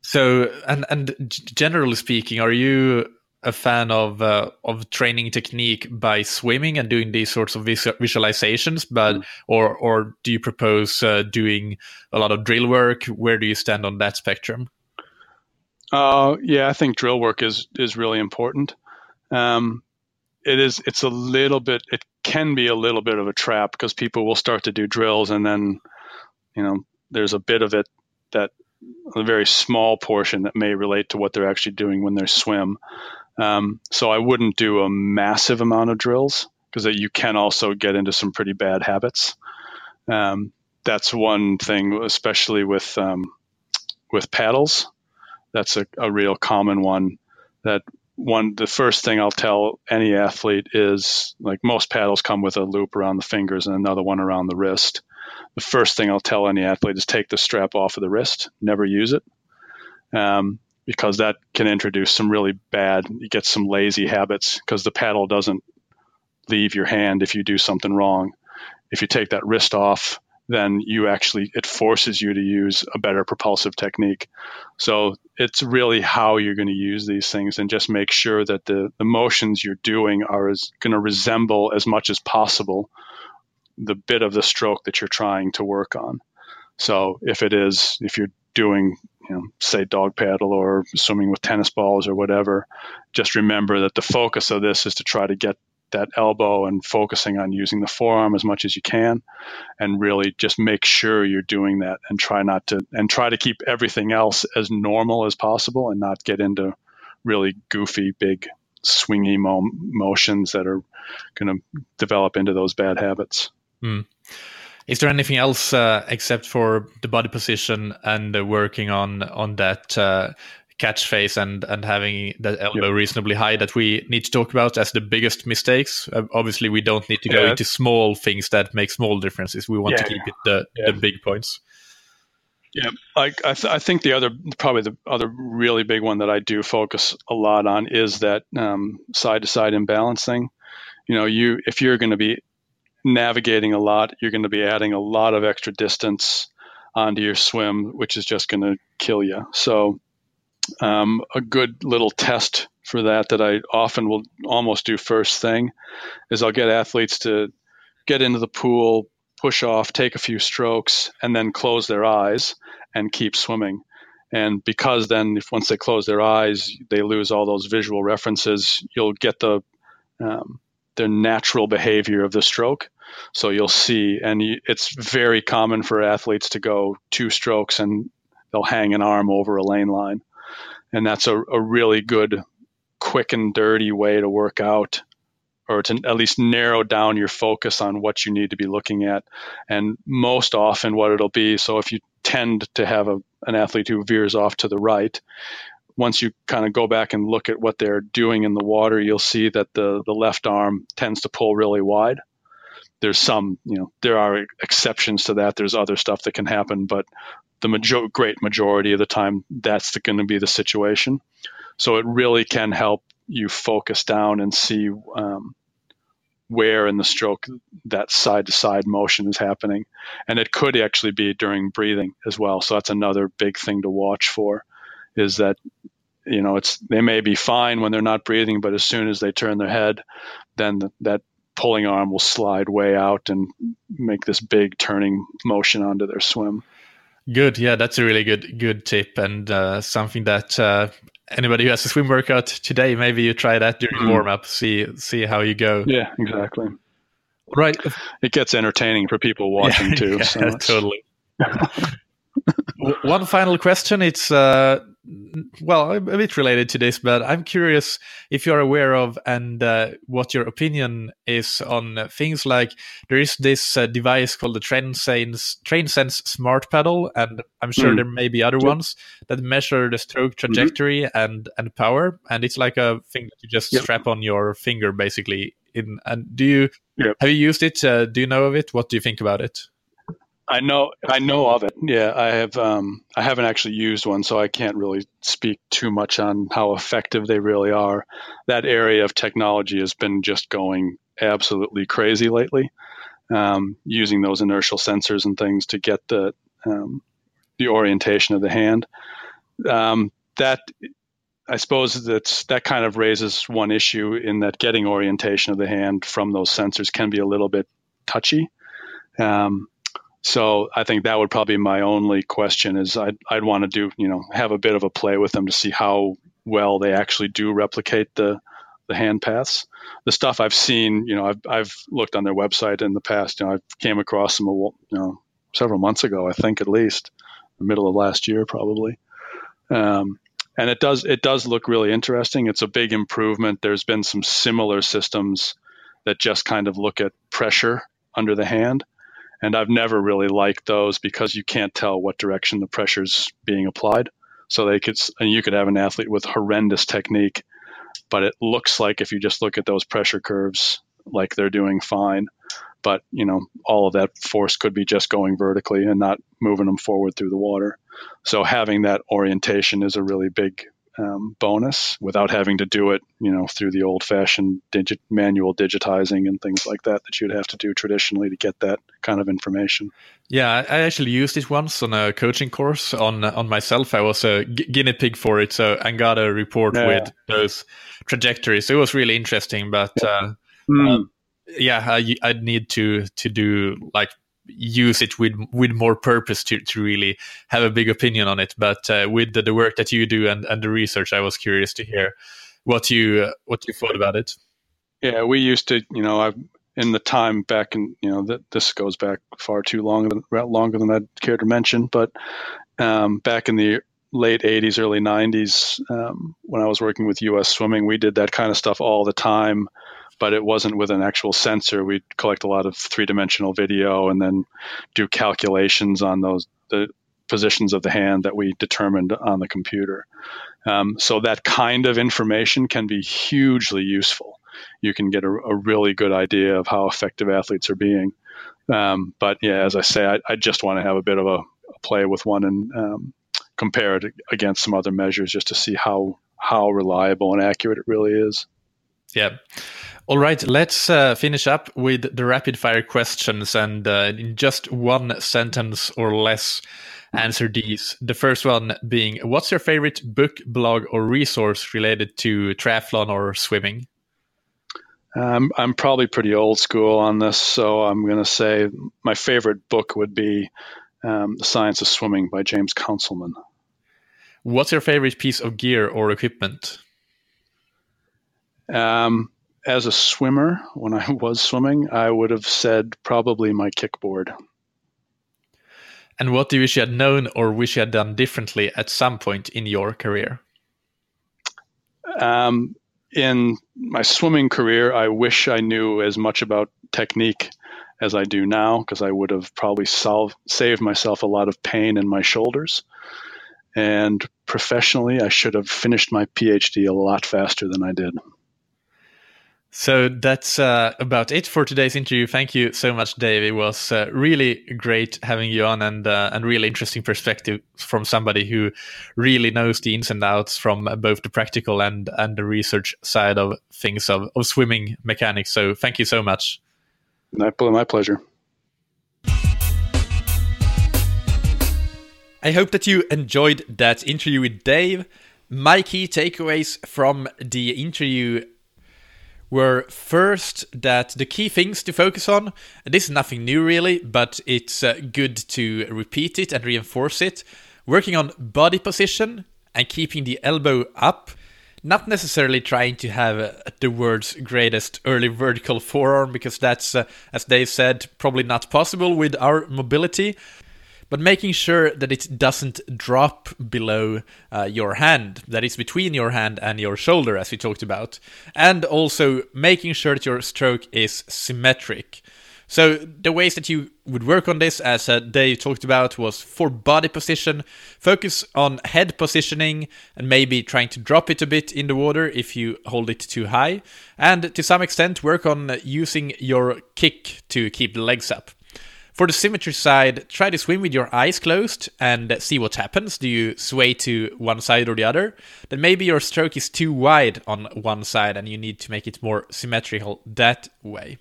So and and generally speaking are you a fan of uh, of training technique by swimming and doing these sorts of visualizations but mm. or or do you propose uh, doing a lot of drill work? Where do you stand on that spectrum uh, yeah, I think drill work is is really important. Um, it is. It's a little bit. It can be a little bit of a trap because people will start to do drills, and then, you know, there's a bit of it that a very small portion that may relate to what they're actually doing when they swim. Um, so I wouldn't do a massive amount of drills because you can also get into some pretty bad habits. Um, that's one thing, especially with um, with paddles that's a, a real common one that one the first thing I'll tell any athlete is like most paddles come with a loop around the fingers and another one around the wrist. The first thing I'll tell any athlete is take the strap off of the wrist, never use it, um, because that can introduce some really bad. You get some lazy habits because the paddle doesn't leave your hand if you do something wrong. If you take that wrist off, then you actually it forces you to use a better propulsive technique. So it's really how you're going to use these things and just make sure that the, the motions you're doing are going to resemble as much as possible the bit of the stroke that you're trying to work on. So if it is if you're doing you know, say dog paddle or swimming with tennis balls or whatever, just remember that the focus of this is to try to get that elbow and focusing on using the forearm as much as you can and really just make sure you're doing that and try not to and try to keep everything else as normal as possible and not get into really goofy big swingy mo- motions that are going to develop into those bad habits mm. Is there anything else uh, except for the body position and uh, working on on that? Uh, catch phase and and having the elbow yep. reasonably high that we need to talk about as the biggest mistakes. Uh, obviously, we don't need to go into small things that make small differences. We want yeah, to keep it the, yeah. the big points. Yeah, I, I, th- I, think the other, probably the other really big one that I do focus a lot on is that side to side imbalance thing. You know, you if you're going to be navigating a lot, you're going to be adding a lot of extra distance onto your swim, which is just going to kill you. So, um, a good little test for that that I often will almost do first thing is I'll get athletes to get into the pool, push off, take a few strokes, and then close their eyes and keep swimming. And because then, if once they close their eyes, they lose all those visual references, you'll get the um, their natural behavior of the stroke. So you'll see, and it's very common for athletes to go two strokes and they'll hang an arm over a lane line. And that's a, a really good, quick and dirty way to work out or to at least narrow down your focus on what you need to be looking at. And most often, what it'll be so if you tend to have a, an athlete who veers off to the right, once you kind of go back and look at what they're doing in the water, you'll see that the, the left arm tends to pull really wide. There's some, you know, there are exceptions to that. There's other stuff that can happen, but the major- great majority of the time, that's going to be the situation. So it really can help you focus down and see um, where in the stroke that side to side motion is happening. And it could actually be during breathing as well. So that's another big thing to watch for is that you know it's they may be fine when they're not breathing but as soon as they turn their head then the, that pulling arm will slide way out and make this big turning motion onto their swim. Good. Yeah that's a really good good tip and uh, something that uh, anybody who has a swim workout today maybe you try that during mm. warm up see see how you go. Yeah exactly. Right. It gets entertaining for people watching yeah, too yeah, so totally. One final question. It's uh, well, a bit related to this, but I'm curious if you're aware of and uh, what your opinion is on things like there is this uh, device called the TrainSense, TrainSense Smart Paddle, and I'm sure mm. there may be other ones that measure the stroke mm-hmm. trajectory mm-hmm. and and power, and it's like a thing that you just yep. strap on your finger, basically. In and do you yep. have you used it? Uh, do you know of it? What do you think about it? I know I know of it. Yeah, I have. Um, I haven't actually used one, so I can't really speak too much on how effective they really are. That area of technology has been just going absolutely crazy lately, um, using those inertial sensors and things to get the um, the orientation of the hand. Um, that I suppose that's that kind of raises one issue in that getting orientation of the hand from those sensors can be a little bit touchy. Um, so I think that would probably be my only question is I'd, I'd want to do, you know, have a bit of a play with them to see how well they actually do replicate the, the hand paths. The stuff I've seen, you know, I've, I've looked on their website in the past, you know, I came across them, you know, several months ago, I think at least the middle of last year, probably. Um, and it does, it does look really interesting. It's a big improvement. There's been some similar systems that just kind of look at pressure under the hand and I've never really liked those because you can't tell what direction the pressure's being applied. So they could, and you could have an athlete with horrendous technique, but it looks like if you just look at those pressure curves, like they're doing fine. But you know, all of that force could be just going vertically and not moving them forward through the water. So having that orientation is a really big um, bonus without having to do it, you know, through the old-fashioned digit manual digitizing and things like that that you'd have to do traditionally to get that kind of information. Yeah, I actually used it once on a coaching course on on myself. I was a gu- guinea pig for it, so I got a report yeah. with those trajectories. It was really interesting, but yeah, uh, mm. um, yeah I, I'd need to to do like use it with with more purpose to, to really have a big opinion on it. But uh, with the, the, work that you do and, and the research, I was curious to hear what you uh, what you thought about it. Yeah, we used to, you know, I, in the time back in, you know, that this goes back far too long, longer than I'd care to mention. But um, back in the late 80s, early 90s, um, when I was working with U.S. Swimming, we did that kind of stuff all the time but it wasn't with an actual sensor. We'd collect a lot of three dimensional video and then do calculations on those the positions of the hand that we determined on the computer. Um, so that kind of information can be hugely useful. You can get a, a really good idea of how effective athletes are being. Um, but yeah, as I say, I, I just want to have a bit of a, a play with one and um, compare it against some other measures just to see how how reliable and accurate it really is. Yeah. All right, let's uh, finish up with the rapid fire questions and uh, in just one sentence or less answer these. The first one being What's your favorite book, blog, or resource related to triathlon or swimming? Um, I'm probably pretty old school on this, so I'm going to say my favorite book would be um, The Science of Swimming by James Counsilman. What's your favorite piece of gear or equipment? Um, as a swimmer, when I was swimming, I would have said probably my kickboard. And what do you wish you had known or wish you had done differently at some point in your career? Um, in my swimming career, I wish I knew as much about technique as I do now because I would have probably solved, saved myself a lot of pain in my shoulders. And professionally, I should have finished my PhD a lot faster than I did. So that's uh, about it for today's interview. Thank you so much, Dave. It was uh, really great having you on and uh, and really interesting perspective from somebody who really knows the ins and outs from both the practical and and the research side of things of, of swimming mechanics. So thank you so much. My, my pleasure. I hope that you enjoyed that interview with Dave. My key takeaways from the interview were first that the key things to focus on, this is nothing new really, but it's uh, good to repeat it and reinforce it. Working on body position and keeping the elbow up, not necessarily trying to have uh, the world's greatest early vertical forearm, because that's, uh, as Dave said, probably not possible with our mobility but making sure that it doesn't drop below uh, your hand, that is between your hand and your shoulder, as we talked about, and also making sure that your stroke is symmetric. So the ways that you would work on this, as uh, Dave talked about, was for body position, focus on head positioning and maybe trying to drop it a bit in the water if you hold it too high, and to some extent work on using your kick to keep the legs up. For the symmetry side, try to swim with your eyes closed and see what happens. Do you sway to one side or the other? Then maybe your stroke is too wide on one side and you need to make it more symmetrical that way.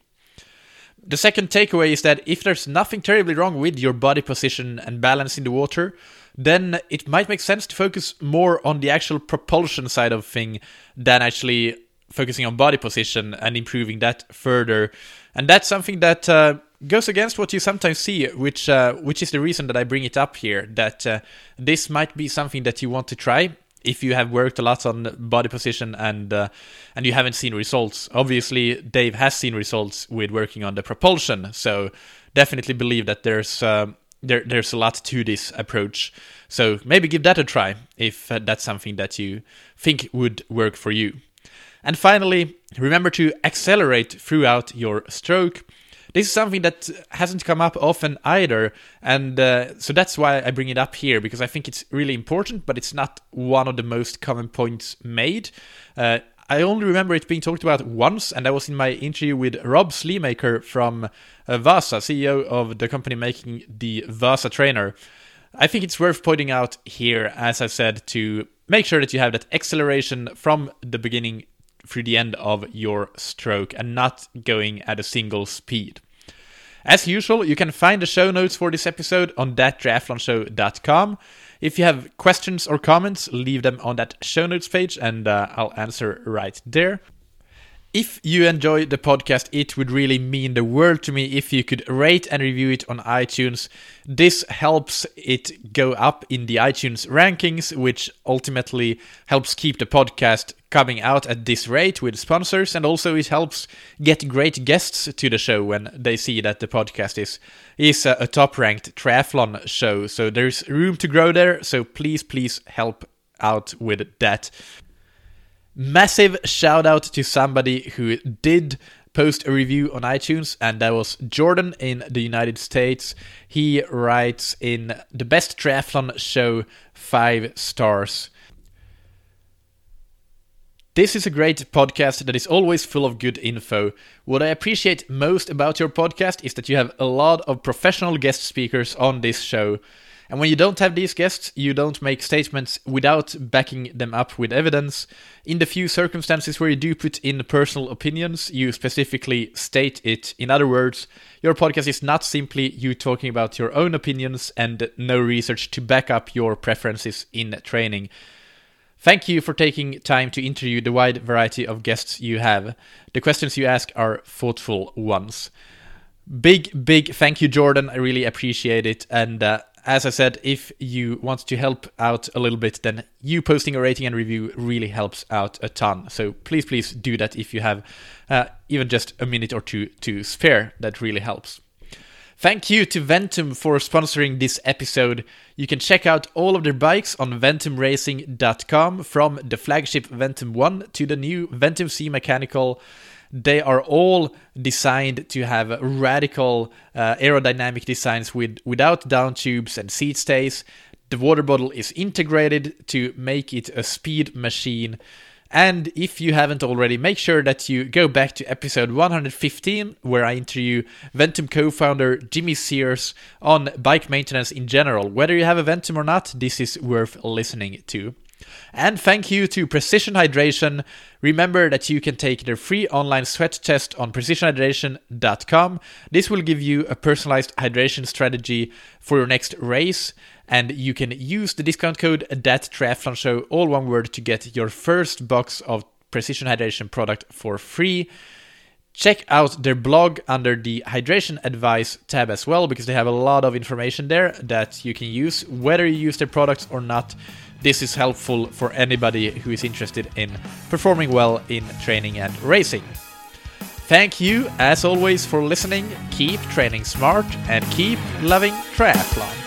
The second takeaway is that if there's nothing terribly wrong with your body position and balance in the water, then it might make sense to focus more on the actual propulsion side of thing than actually focusing on body position and improving that further. And that's something that uh, goes against what you sometimes see, which uh, which is the reason that I bring it up here. That uh, this might be something that you want to try if you have worked a lot on body position and uh, and you haven't seen results. Obviously, Dave has seen results with working on the propulsion, so definitely believe that there's uh, there there's a lot to this approach. So maybe give that a try if uh, that's something that you think would work for you. And finally, remember to accelerate throughout your stroke this is something that hasn't come up often either, and uh, so that's why I bring it up here because I think it's really important, but it's not one of the most common points made. Uh, I only remember it being talked about once, and that was in my interview with Rob Sleamaker from uh, Vasa, CEO of the company making the Vasa trainer. I think it's worth pointing out here, as I said, to make sure that you have that acceleration from the beginning through the end of your stroke and not going at a single speed. As usual, you can find the show notes for this episode on thattriathlonshow.com. If you have questions or comments, leave them on that show notes page and uh, I'll answer right there. If you enjoy the podcast, it would really mean the world to me if you could rate and review it on iTunes. This helps it go up in the iTunes rankings, which ultimately helps keep the podcast coming out at this rate with sponsors, and also it helps get great guests to the show when they see that the podcast is is a, a top ranked triathlon show. So there's room to grow there. So please, please help out with that. Massive shout out to somebody who did post a review on iTunes, and that was Jordan in the United States. He writes in the best triathlon show, five stars. This is a great podcast that is always full of good info. What I appreciate most about your podcast is that you have a lot of professional guest speakers on this show. And when you don't have these guests, you don't make statements without backing them up with evidence. In the few circumstances where you do put in personal opinions, you specifically state it. In other words, your podcast is not simply you talking about your own opinions and no research to back up your preferences in training. Thank you for taking time to interview the wide variety of guests you have. The questions you ask are thoughtful ones. Big, big thank you, Jordan. I really appreciate it. And uh, as I said, if you want to help out a little bit, then you posting a rating and review really helps out a ton. So please, please do that if you have uh, even just a minute or two to spare. That really helps. Thank you to Ventum for sponsoring this episode. You can check out all of their bikes on ventumracing.com from the flagship Ventum 1 to the new Ventum C Mechanical. They are all designed to have radical uh, aerodynamic designs with without down tubes and seat stays. The water bottle is integrated to make it a speed machine. And if you haven't already, make sure that you go back to episode 115, where I interview Ventum co founder Jimmy Sears on bike maintenance in general. Whether you have a Ventum or not, this is worth listening to. And thank you to Precision Hydration. Remember that you can take their free online sweat test on precisionhydration.com. This will give you a personalized hydration strategy for your next race and you can use the discount code that triathlon show all one word to get your first box of precision hydration product for free check out their blog under the hydration advice tab as well because they have a lot of information there that you can use whether you use their products or not this is helpful for anybody who is interested in performing well in training and racing. Thank you as always for listening. Keep training smart and keep loving triathlon